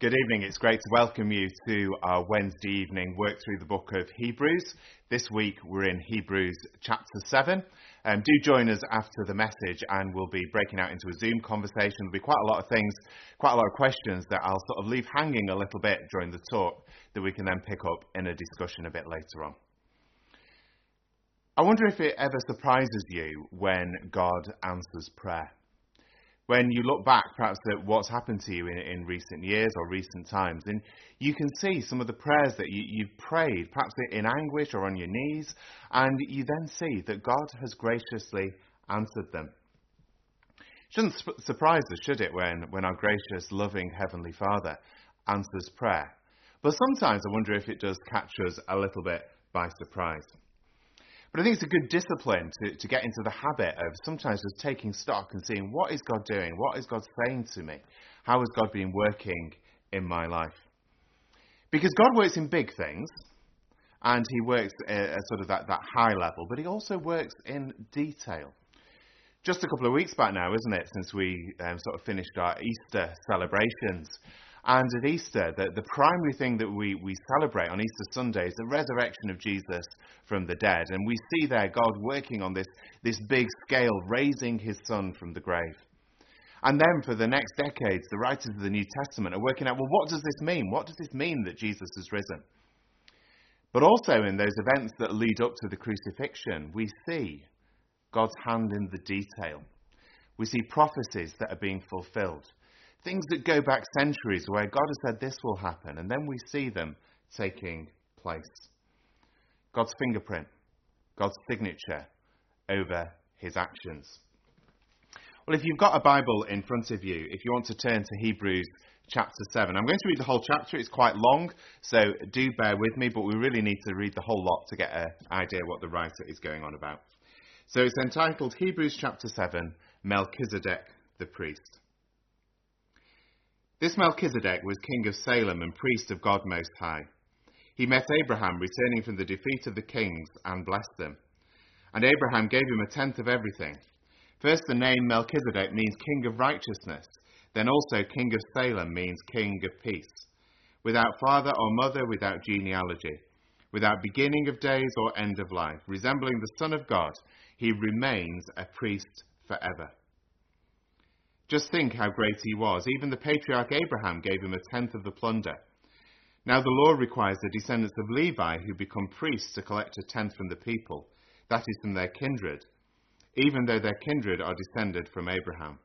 Good evening. It's great to welcome you to our Wednesday evening work through the book of Hebrews. This week we're in Hebrews chapter 7. Um, do join us after the message and we'll be breaking out into a Zoom conversation. There'll be quite a lot of things, quite a lot of questions that I'll sort of leave hanging a little bit during the talk that we can then pick up in a discussion a bit later on. I wonder if it ever surprises you when God answers prayer when you look back perhaps at what's happened to you in, in recent years or recent times, and you can see some of the prayers that you, you've prayed, perhaps in anguish or on your knees, and you then see that God has graciously answered them. It Shouldn't surprise us, should it, when, when our gracious, loving Heavenly Father answers prayer? But sometimes I wonder if it does catch us a little bit by surprise. But I think it's a good discipline to, to get into the habit of sometimes just taking stock and seeing what is God doing? What is God saying to me? How has God been working in my life? Because God works in big things, and He works at, sort of that, that high level, but He also works in detail. Just a couple of weeks back now, isn't it, since we um, sort of finished our Easter celebrations? And at Easter, the, the primary thing that we, we celebrate on Easter Sunday is the resurrection of Jesus from the dead. And we see there God working on this, this big scale, raising his son from the grave. And then for the next decades, the writers of the New Testament are working out well, what does this mean? What does this mean that Jesus has risen? But also in those events that lead up to the crucifixion, we see God's hand in the detail. We see prophecies that are being fulfilled. Things that go back centuries where God has said this will happen, and then we see them taking place. God's fingerprint, God's signature over his actions. Well, if you've got a Bible in front of you, if you want to turn to Hebrews chapter 7, I'm going to read the whole chapter. It's quite long, so do bear with me, but we really need to read the whole lot to get an idea what the writer is going on about. So it's entitled Hebrews chapter 7 Melchizedek the priest. This Melchizedek was king of Salem and priest of God Most High. He met Abraham returning from the defeat of the kings and blessed them. And Abraham gave him a tenth of everything. First, the name Melchizedek means king of righteousness. Then also, king of Salem means king of peace. Without father or mother, without genealogy, without beginning of days or end of life, resembling the Son of God, he remains a priest forever. Just think how great he was. Even the patriarch Abraham gave him a tenth of the plunder. Now the law requires the descendants of Levi who become priests to collect a tenth from the people, that is, from their kindred, even though their kindred are descended from Abraham.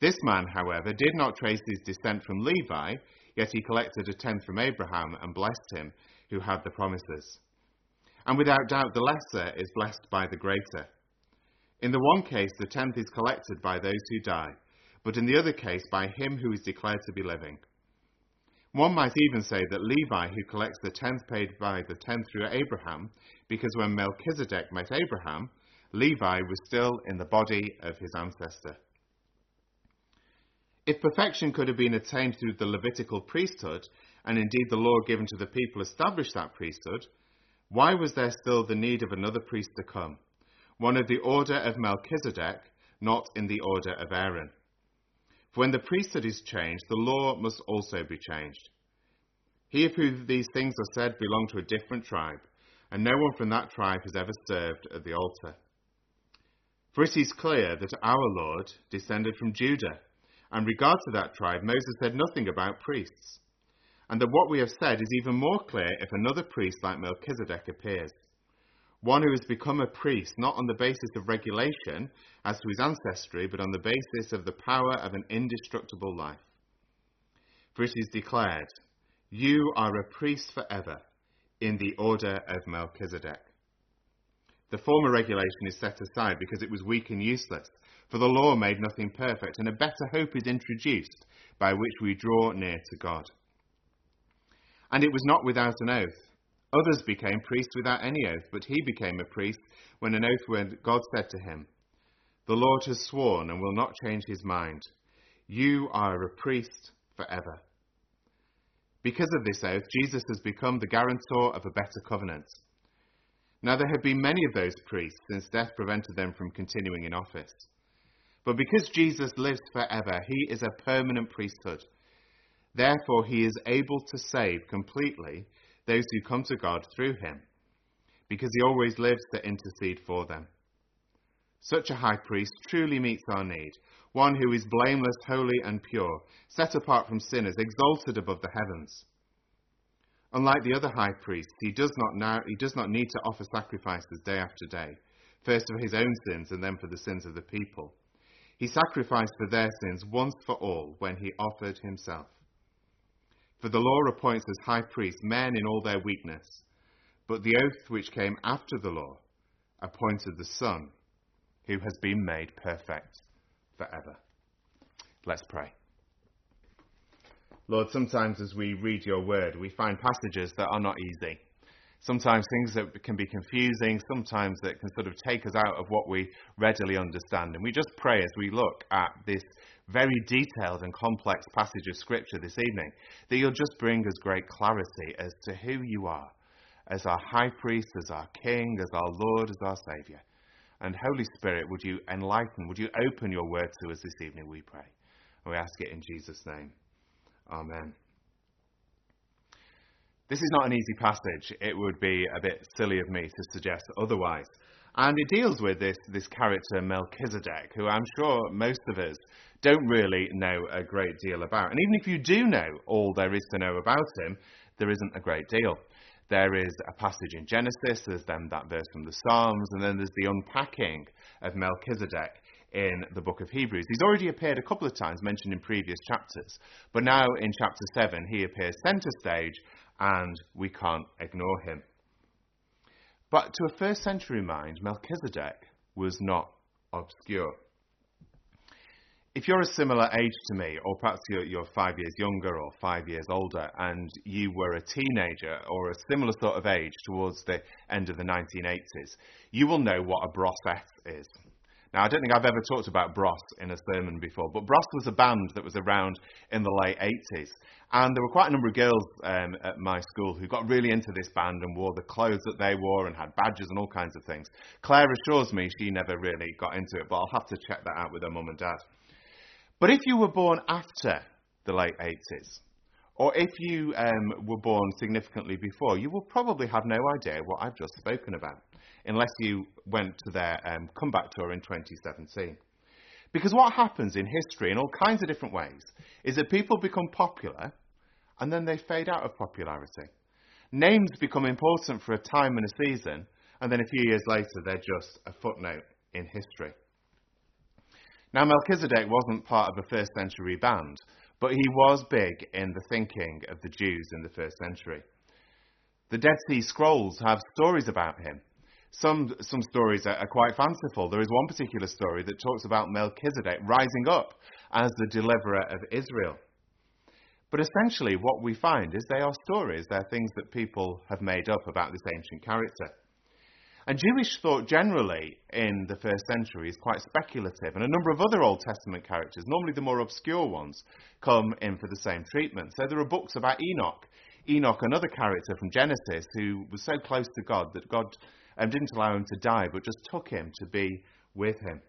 This man, however, did not trace his descent from Levi, yet he collected a tenth from Abraham and blessed him who had the promises. And without doubt, the lesser is blessed by the greater. In the one case, the tenth is collected by those who die, but in the other case, by him who is declared to be living. One might even say that Levi, who collects the tenth, paid by the tenth through Abraham, because when Melchizedek met Abraham, Levi was still in the body of his ancestor. If perfection could have been attained through the Levitical priesthood, and indeed the law given to the people established that priesthood, why was there still the need of another priest to come? One of the order of Melchizedek, not in the order of Aaron. For when the priesthood is changed, the law must also be changed. He of whom these things are said belonged to a different tribe, and no one from that tribe has ever served at the altar. For it is clear that our Lord descended from Judah, and regard to that tribe, Moses said nothing about priests. And that what we have said is even more clear if another priest like Melchizedek appears one who has become a priest not on the basis of regulation as to his ancestry, but on the basis of the power of an indestructible life. For it is declared, You are a priest forever in the order of Melchizedek. The former regulation is set aside because it was weak and useless, for the law made nothing perfect, and a better hope is introduced by which we draw near to God. And it was not without an oath. Others became priests without any oath, but he became a priest when an oath when God said to him, The Lord has sworn and will not change his mind. You are a priest forever. Because of this oath, Jesus has become the guarantor of a better covenant. Now, there have been many of those priests since death prevented them from continuing in office. But because Jesus lives forever, he is a permanent priesthood Therefore, he is able to save completely those who come to God through him, because he always lives to intercede for them. Such a high priest truly meets our need, one who is blameless, holy, and pure, set apart from sinners, exalted above the heavens. Unlike the other high priests, he does not, now, he does not need to offer sacrifices day after day, first for his own sins and then for the sins of the people. He sacrificed for their sins once for all when he offered himself. For the law appoints as high priests men in all their weakness, but the oath which came after the law appointed the Son, who has been made perfect forever. Let's pray. Lord, sometimes as we read your word, we find passages that are not easy. Sometimes things that can be confusing, sometimes that can sort of take us out of what we readily understand. And we just pray as we look at this very detailed and complex passage of Scripture this evening, that you'll just bring us great clarity as to who you are, as our high priest, as our king, as our Lord, as our Saviour. And Holy Spirit, would you enlighten, would you open your word to us this evening, we pray. And we ask it in Jesus' name. Amen. This is not an easy passage. It would be a bit silly of me to suggest otherwise. And it deals with this, this character Melchizedek, who I'm sure most of us don't really know a great deal about. And even if you do know all there is to know about him, there isn't a great deal. There is a passage in Genesis, there's then that verse from the Psalms, and then there's the unpacking of Melchizedek in the book of Hebrews. He's already appeared a couple of times, mentioned in previous chapters, but now in chapter 7 he appears centre stage and we can't ignore him. But to a first century mind, Melchizedek was not obscure. If you're a similar age to me, or perhaps you're, you're, five years younger or five years older, and you were a teenager or a similar sort of age towards the end of the 1980s, you will know what a Brosette is. Now, I don't think I've ever talked about Bros in a sermon before, but Bros was a band that was around in the late 80s. And there were quite a number of girls um, at my school who got really into this band and wore the clothes that they wore and had badges and all kinds of things. Claire assures me she never really got into it, but I'll have to check that out with her mum and dad. But if you were born after the late 80s, or if you um, were born significantly before, you will probably have no idea what I've just spoken about, unless you went to their um, comeback tour in 2017. Because what happens in history in all kinds of different ways is that people become popular and then they fade out of popularity. Names become important for a time and a season, and then a few years later they're just a footnote in history. Now, Melchizedek wasn't part of a first century band, but he was big in the thinking of the Jews in the first century. The Dead Sea Scrolls have stories about him. Some, some stories are, are quite fanciful. There is one particular story that talks about Melchizedek rising up as the deliverer of Israel. But essentially, what we find is they are stories. They're things that people have made up about this ancient character. And Jewish thought generally in the first century is quite speculative, and a number of other Old Testament characters, normally the more obscure ones, come in for the same treatment. So there are books about Enoch. Enoch, another character from Genesis, who was so close to God that God um, didn't allow him to die, but just took him to be with him.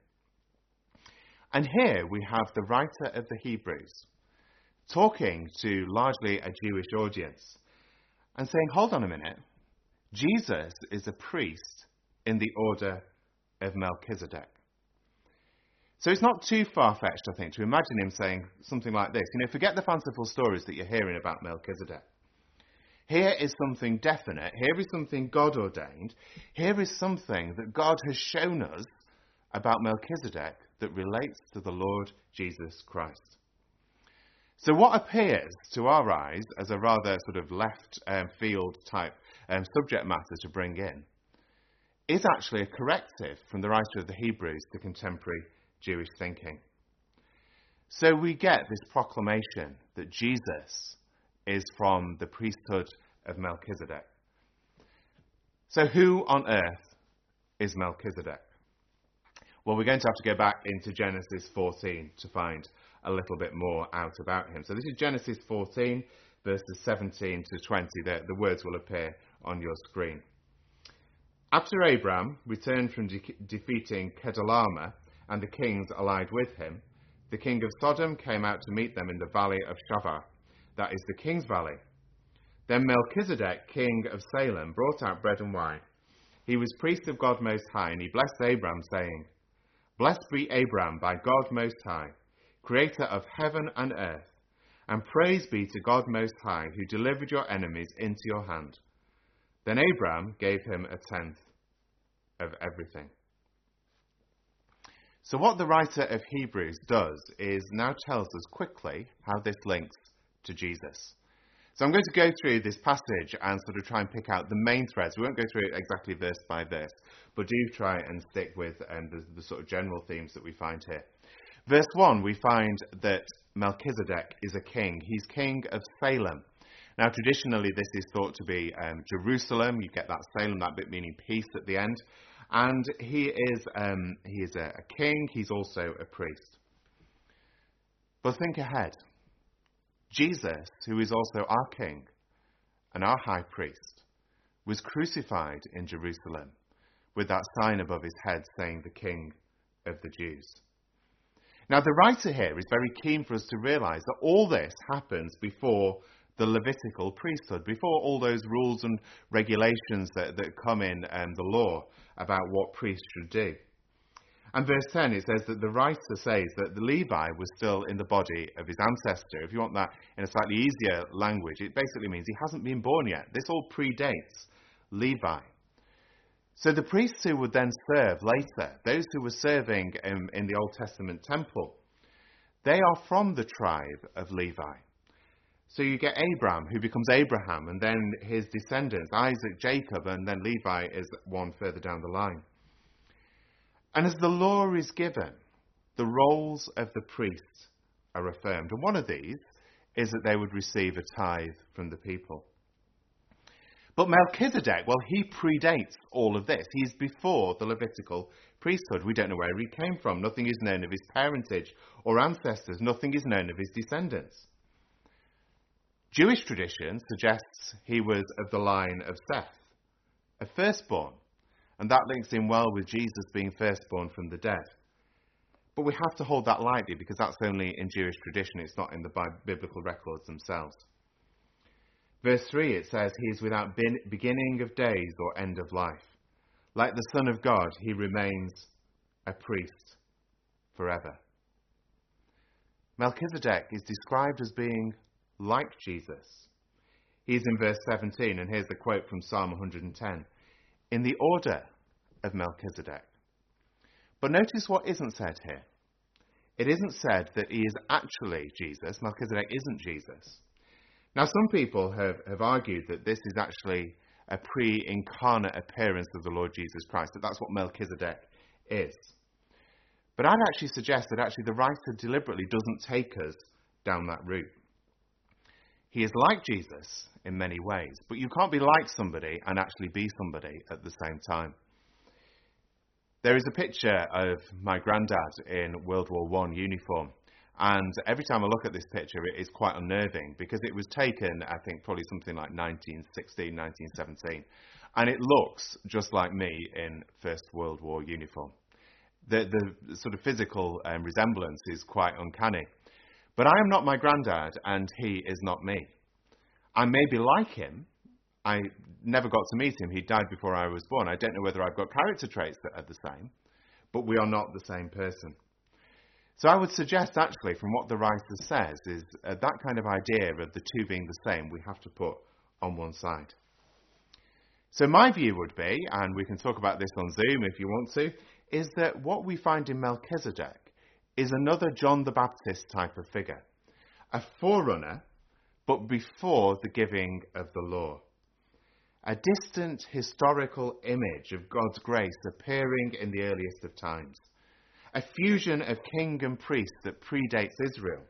And here we have the writer of the Hebrews talking to largely a Jewish audience and saying, hold on a minute, Jesus is a priest in the order of Melchizedek. So it's not too far fetched, I think, to imagine him saying something like this. You know, forget the fanciful stories that you're hearing about Melchizedek. Here is something definite. Here is something God ordained. Here is something that God has shown us about Melchizedek that relates to the Lord Jesus Christ. So, what appears to our eyes as a rather sort of left um, field type um, subject matter to bring in is actually a corrective from the writer of the Hebrews to contemporary Jewish thinking. So, we get this proclamation that Jesus is from the priesthood of Melchizedek. So, who on earth is Melchizedek? Well, we're going to have to go back into Genesis 14 to find a little bit more out about him. So, this is Genesis 14, verses 17 to 20. The, the words will appear on your screen. After Abram returned from de- defeating Kedorlaomer and the kings allied with him, the king of Sodom came out to meet them in the valley of Shaveh that is the King's Valley. Then Melchizedek, king of Salem, brought out bread and wine. He was priest of God Most High, and he blessed Abram, saying, Blessed be Abram by God Most High, creator of heaven and earth, and praise be to God Most High, who delivered your enemies into your hand. Then Abram gave him a tenth of everything. So, what the writer of Hebrews does is now tells us quickly how this links to Jesus. So, I'm going to go through this passage and sort of try and pick out the main threads. We won't go through it exactly verse by verse, but do try and stick with um, the, the sort of general themes that we find here. Verse 1, we find that Melchizedek is a king. He's king of Salem. Now, traditionally, this is thought to be um, Jerusalem. You get that Salem, that bit meaning peace at the end. And he is, um, he is a, a king, he's also a priest. But think ahead. Jesus, who is also our king and our high priest, was crucified in Jerusalem with that sign above his head saying, the King of the Jews. Now, the writer here is very keen for us to realize that all this happens before the Levitical priesthood, before all those rules and regulations that, that come in um, the law about what priests should do. And verse 10, it says that the writer says that the Levi was still in the body of his ancestor. If you want that in a slightly easier language, it basically means he hasn't been born yet. This all predates Levi. So the priests who would then serve later, those who were serving in, in the Old Testament temple, they are from the tribe of Levi. So you get Abram, who becomes Abraham, and then his descendants, Isaac, Jacob, and then Levi is one further down the line. And as the law is given, the roles of the priests are affirmed. And one of these is that they would receive a tithe from the people. But Melchizedek, well, he predates all of this. He's before the Levitical priesthood. We don't know where he came from. Nothing is known of his parentage or ancestors. Nothing is known of his descendants. Jewish tradition suggests he was of the line of Seth, a firstborn, and that links in well with Jesus being firstborn from the dead. But we have to hold that lightly because that's only in Jewish tradition, it's not in the biblical records themselves. Verse 3 it says, He is without beginning of days or end of life. Like the Son of God, he remains a priest forever. Melchizedek is described as being like Jesus. He's in verse 17, and here's the quote from Psalm 110 in the order of Melchizedek. But notice what isn't said here. It isn't said that he is actually Jesus. Melchizedek isn't Jesus. Now, some people have, have argued that this is actually a pre incarnate appearance of the Lord Jesus Christ, that that's what Melchizedek is. But I'd actually suggest that actually the writer deliberately doesn't take us down that route. He is like Jesus in many ways, but you can't be like somebody and actually be somebody at the same time. There is a picture of my granddad in World War One uniform, and every time I look at this picture, it is quite unnerving because it was taken, I think, probably something like 1916, 1917, and it looks just like me in First World War uniform. The, the sort of physical um, resemblance is quite uncanny. But I am not my granddad, and he is not me. I may be like him. I never got to meet him. He died before I was born. I don't know whether I've got character traits that are the same, but we are not the same person. So I would suggest, actually, from what the writer says, is uh, that kind of idea of the two being the same, we have to put on one side. So my view would be, and we can talk about this on Zoom if you want to, is that what we find in Melchizedek is another John the Baptist type of figure, a forerunner, but before the giving of the law. A distant historical image of God's grace appearing in the earliest of times. A fusion of king and priest that predates Israel.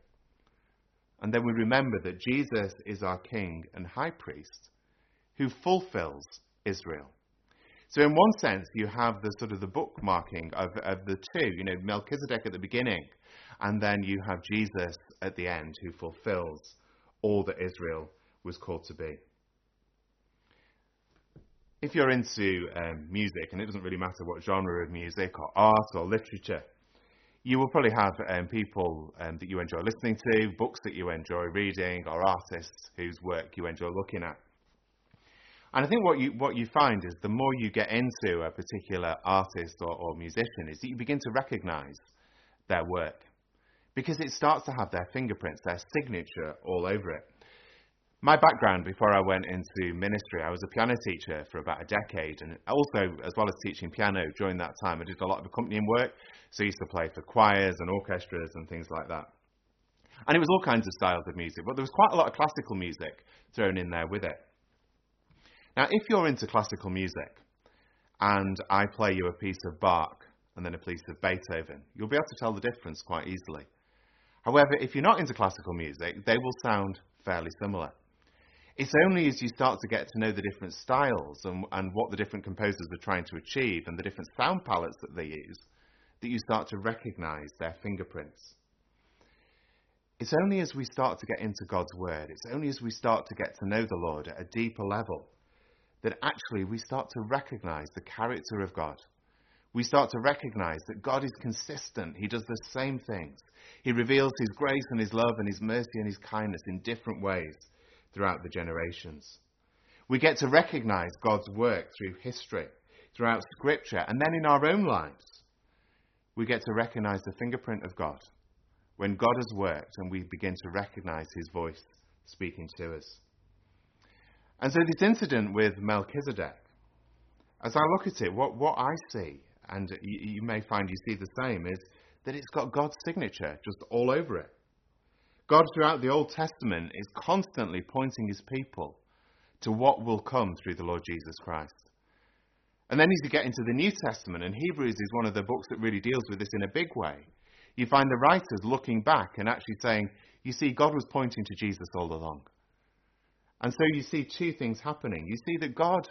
And then we remember that Jesus is our king and high priest who fulfills Israel. So in one sense, you have the sort of the bookmarking of, of the two, you know, Melchizedek at the beginning, and then you have Jesus at the end who fulfills all that Israel was called to be. If you're into um, music, and it doesn't really matter what genre of music or art or literature, you will probably have um, people um, that you enjoy listening to, books that you enjoy reading, or artists whose work you enjoy looking at. And I think what you, what you find is the more you get into a particular artist or, or musician, is that you begin to recognize their work because it starts to have their fingerprints, their signature all over it. My background before I went into ministry, I was a piano teacher for about a decade, and also, as well as teaching piano during that time, I did a lot of accompanying work. So I used to play for choirs and orchestras and things like that. And it was all kinds of styles of music, but there was quite a lot of classical music thrown in there with it. Now, if you're into classical music, and I play you a piece of Bach and then a piece of Beethoven, you'll be able to tell the difference quite easily. However, if you're not into classical music, they will sound fairly similar. It's only as you start to get to know the different styles and, and what the different composers are trying to achieve and the different sound palettes that they use that you start to recognize their fingerprints. It's only as we start to get into God's Word, it's only as we start to get to know the Lord at a deeper level that actually we start to recognize the character of God. We start to recognize that God is consistent. He does the same things. He reveals His grace and His love and His mercy and His kindness in different ways throughout the generations. We get to recognize God's work through history, throughout Scripture, and then in our own lives. We get to recognize the fingerprint of God when God has worked and we begin to recognize His voice speaking to us. And so, this incident with Melchizedek, as I look at it, what, what I see, and you, you may find you see the same, is that it's got God's signature just all over it. God, throughout the Old Testament, is constantly pointing his people to what will come through the Lord Jesus Christ. And then as you get into the New Testament, and Hebrews is one of the books that really deals with this in a big way, you find the writers looking back and actually saying, you see, God was pointing to Jesus all along. And so you see two things happening. You see that God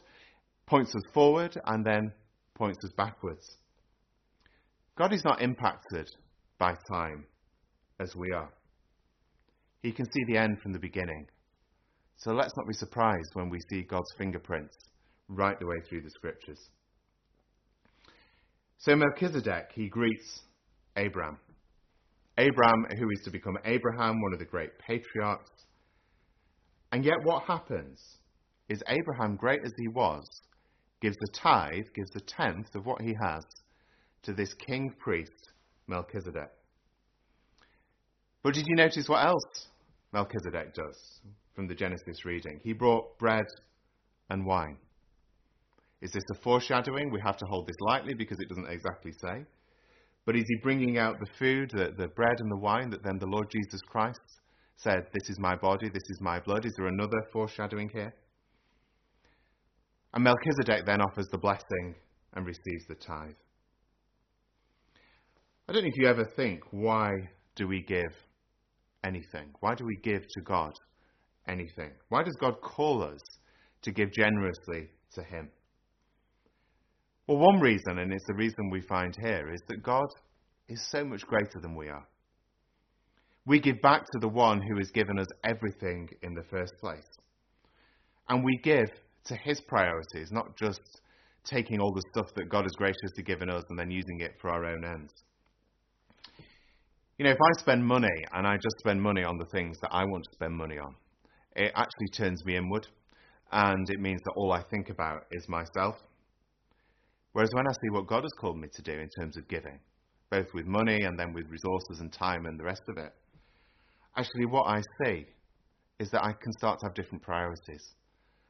points us forward and then points us backwards. God is not impacted by time as we are. He can see the end from the beginning. So let's not be surprised when we see God's fingerprints right the way through the scriptures. So Melchizedek, he greets Abraham. Abram, who is to become Abraham, one of the great patriarchs. And yet, what happens is Abraham, great as he was, gives the tithe, gives the tenth of what he has to this king priest, Melchizedek. But did you notice what else Melchizedek does from the Genesis reading? He brought bread and wine. Is this a foreshadowing? We have to hold this lightly because it doesn't exactly say. But is he bringing out the food, the, the bread and the wine that then the Lord Jesus Christ said, This is my body, this is my blood. Is there another foreshadowing here? And Melchizedek then offers the blessing and receives the tithe. I don't know if you ever think, why do we give anything? Why do we give to God anything? Why does God call us to give generously to Him? Well, one reason, and it's the reason we find here, is that God is so much greater than we are. We give back to the one who has given us everything in the first place. And we give to his priorities, not just taking all the stuff that God has graciously given us and then using it for our own ends. You know, if I spend money and I just spend money on the things that I want to spend money on, it actually turns me inward and it means that all I think about is myself. Whereas when I see what God has called me to do in terms of giving, both with money and then with resources and time and the rest of it, actually what I see is that I can start to have different priorities.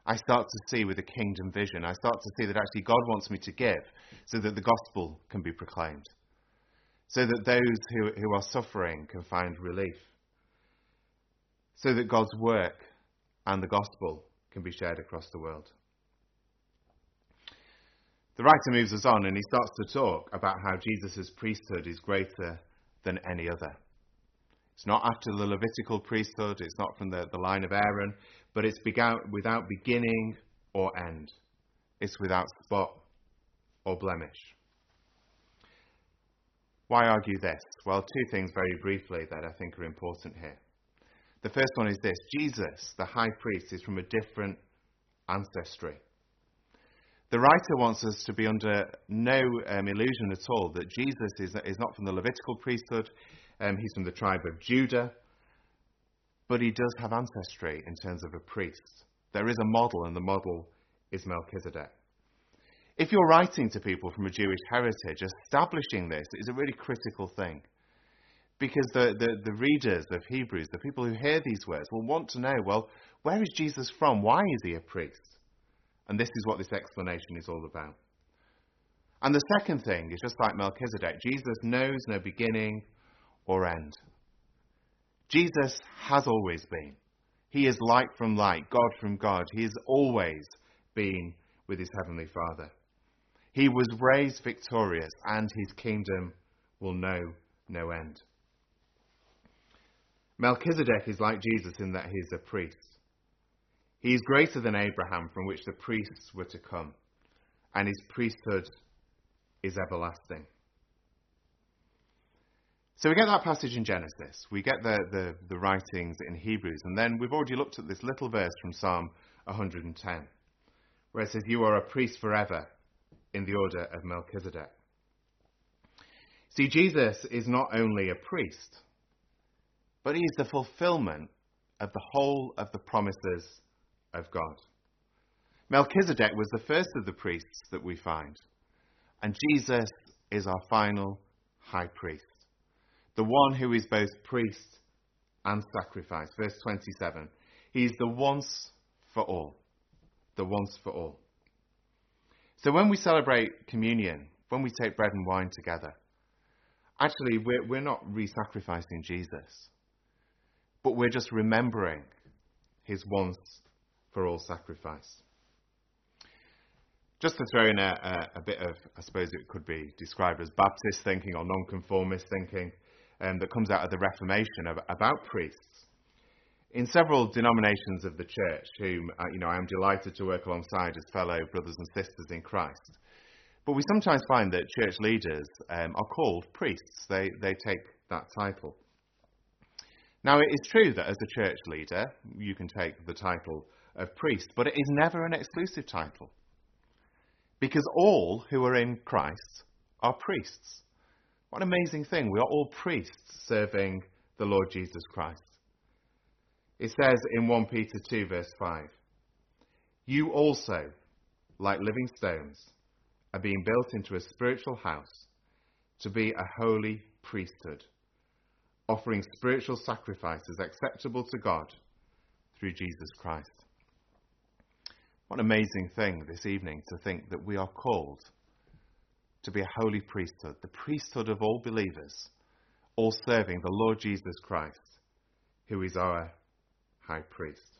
I start to see with a kingdom vision. I start to see that actually God wants me to give so that the gospel can be proclaimed, so that those who, who are suffering can find relief, so that God's work and the gospel can be shared across the world. The writer moves us on and he starts to talk about how Jesus' priesthood is greater than any other. It's not after the Levitical priesthood, it's not from the, the line of Aaron, but it's without beginning or end. It's without spot or blemish. Why argue this? Well, two things very briefly that I think are important here. The first one is this Jesus, the high priest, is from a different ancestry. The writer wants us to be under no um, illusion at all that Jesus is, is not from the Levitical priesthood, um, he's from the tribe of Judah, but he does have ancestry in terms of a priest. There is a model, and the model is Melchizedek. If you're writing to people from a Jewish heritage, establishing this is a really critical thing. Because the, the, the, readers of Hebrews, the people who hear these words, will want to know well, where is Jesus from? Why is he a priest? And this is what this explanation is all about. And the second thing is just like Melchizedek Jesus knows no beginning or end. Jesus has always been. He is light from light, God from God. He has always been with his heavenly Father. He was raised victorious, and his kingdom will know no end. Melchizedek is like Jesus in that he is a priest. He is greater than Abraham, from which the priests were to come, and his priesthood is everlasting. So we get that passage in Genesis, we get the, the, the, writings in Hebrews, and then we've already looked at this little verse from Psalm 110, where it says, You are a priest forever in the order of Melchizedek. See, Jesus is not only a priest, but he is the fulfillment of the whole of the promises of God. Melchizedek was the first of the priests that we find, and Jesus is our final high priest, the one who is both priest and sacrifice. Verse 27 He is the once for all. The once for all. So when we celebrate communion, when we take bread and wine together, actually we're, we're not re sacrificing Jesus, but we're just remembering his once for all sacrifice. Just to throw in a, a, a, bit of, I suppose it could be described as Baptist thinking or nonconformist thinking um, that comes out of the Reformation about priests in several denominations of the church, whom uh, you know I am delighted to work alongside as fellow brothers and sisters in Christ. But we sometimes find that church leaders um, are called priests. They they take that title. Now it is true that as a church leader you can take the title of priest, but it is never an exclusive title. Because all who are in Christ are priests. What an amazing thing. We are all priests serving the Lord Jesus Christ. It says in 1 Peter 2, verse 5 You also, like living stones, are being built into a spiritual house to be a holy priesthood, offering spiritual sacrifices acceptable to God through Jesus Christ. What an amazing thing this evening to think that we are called to be a holy priesthood, the priesthood of all believers, all serving the Lord Jesus Christ, who is our high priest.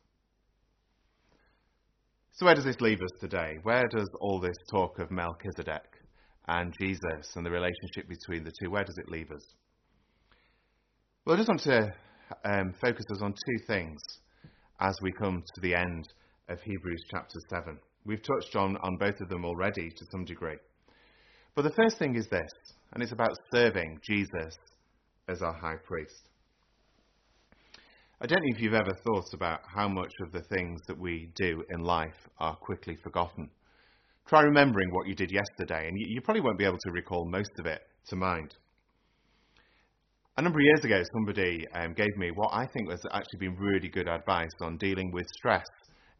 So, where does this leave us today? Where does all this talk of Melchizedek and Jesus and the relationship between the two, where does it leave us? Well, I just want to um, focus us on two things as we come to the end of Hebrews chapter 7. We've touched on, on both of them already to some degree. But the first thing is this, and it's about serving Jesus as our high priest. I don't know if you've ever thought about how much of the things that we do in life are quickly forgotten. Try remembering what you did yesterday, and you, probably won't be able to recall most of it to mind. A number of years ago, somebody um, gave me what I think has actually been really good advice on dealing with stress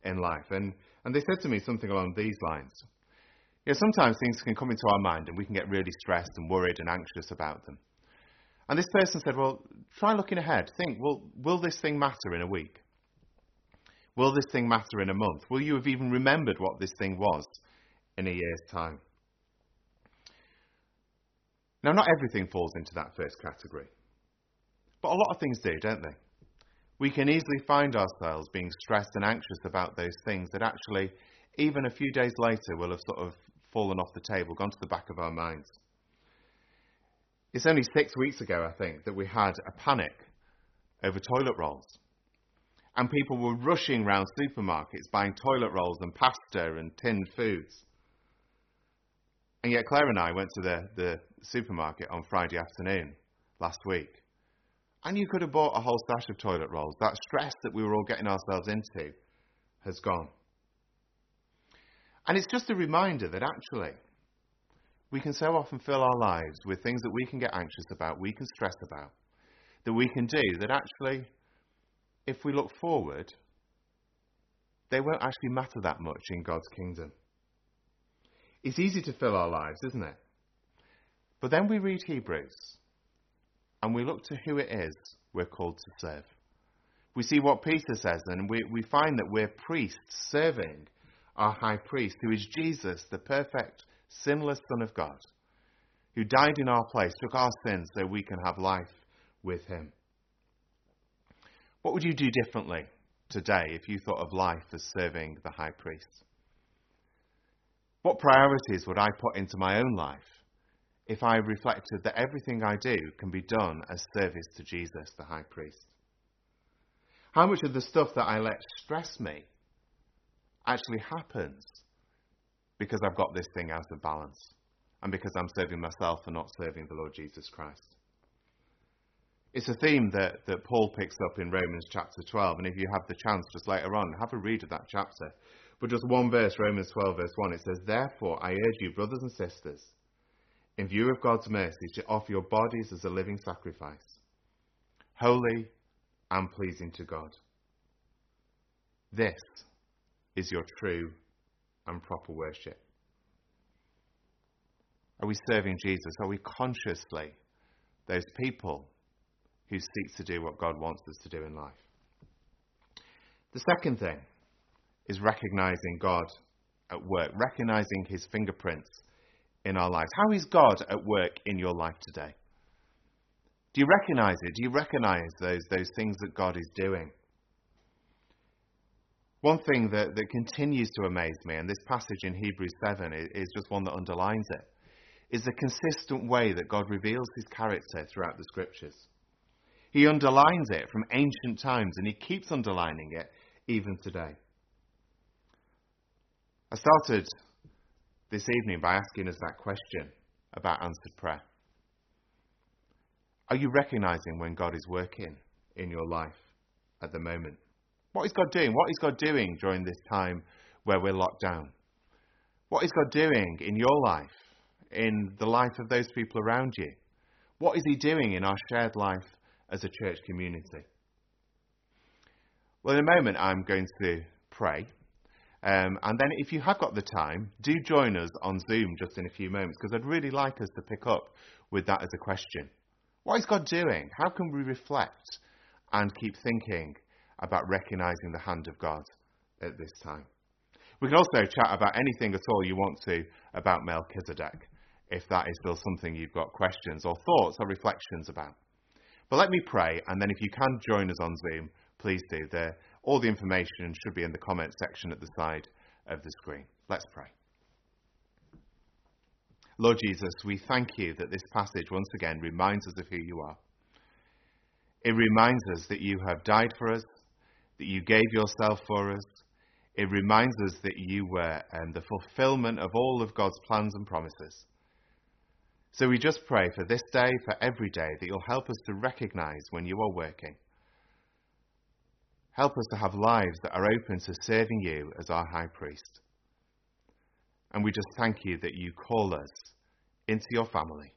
in life. And, and they said to me something along these lines. You know, sometimes things can come into our mind and we can get really stressed and worried and anxious about them. And this person said, Well, try looking ahead. Think, well, will this thing matter in a week? Will this thing matter in a month? Will you have even remembered what this thing was in a year's time? Now, not everything falls into that first category, but a lot of things do, don't they? We can easily find ourselves being stressed and anxious about those things that actually, even a few days later, will have sort of fallen off the table, gone to the back of our minds. It's only six weeks ago, I think, that we had a panic over toilet rolls. And people were rushing round supermarkets buying toilet rolls and pasta and tinned foods. And yet, Claire and I went to the, the supermarket on Friday afternoon last week. And you could have bought a whole stash of toilet rolls. That stress that we were all getting ourselves into has gone. And it's just a reminder that actually we can so often fill our lives with things that we can get anxious about, we can stress about, that we can do, that actually, if we look forward, they won't actually matter that much in God's kingdom. It's easy to fill our lives, isn't it? But then we read Hebrews and we look to who it is we're called to serve. We see what Peter says, and we, we find that we're priests serving our high priest, who is Jesus, the perfect, sinless Son of God, who died in our place, took our sins so we can have life with him. What would you do differently today if you thought of life as serving the high priest? What priorities would I put into my own life if I reflected that everything I do can be done as service to Jesus, the high priest? How much of the stuff that I let stress me actually happens because I've got this thing out of balance and because I'm serving myself and not serving the Lord Jesus Christ? It's a theme that, that Paul picks up in Romans chapter 12, and if you have the chance just later on, have a read of that chapter. But just one verse, Romans 12, verse 1, it says, Therefore I urge you, brothers and sisters, in view of God's mercy, to offer your bodies as a living sacrifice, holy and pleasing to God. This is your true and proper worship. Are we serving Jesus? Are we consciously those people who seek to do what God wants us to do in life? The second thing is recognizing God at work, recognizing his fingerprints in our lives. How is God at work in your life today? Do you recognize it? Do you recognize those, those things that God is doing? One thing that, that continues to amaze me, and this passage in Hebrews 7 is, is just one that underlines it, is the consistent way that God reveals his character throughout the scriptures. He underlines it from ancient times, and he keeps underlining it even today. I started this evening by asking us that question about answered prayer. Are you recognizing when God is working in your life at the moment? What is God doing? What is God doing during this time where we're locked down? What is God doing in your life, in the life of those people around you? What is He doing in our shared life as a church community? Well, in a moment, I'm going to pray um, and then, if you have got the time, do join us on Zoom just in a few moments because I'd really like us to pick up with that as a question. What is God doing? How can we reflect and keep thinking about recognizing the hand of God at this time? We can also chat about anything at all you want to about Melchizedek, if that is still something you've got questions or thoughts or reflections about. But let me pray, and then if you can join us on Zoom, please do. There all the information should be in the comment section at the side of the screen. Let's pray. Lord Jesus, we thank you that this passage once again reminds us of who you are. It reminds us that you have died for us, that you gave yourself for us. It reminds us that you were um, the fulfillment of all of God's plans and promises. So we just pray for this day, for every day, that you'll help us to recognize when you are working Help us to have lives that are open to serving you as our high priest. And we just thank you that you call us into your family,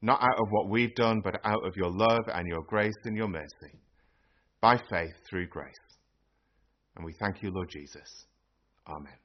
not out of what we've done, but out of your love and your grace and your mercy, by faith through grace. And we thank you, Lord Jesus. Amen.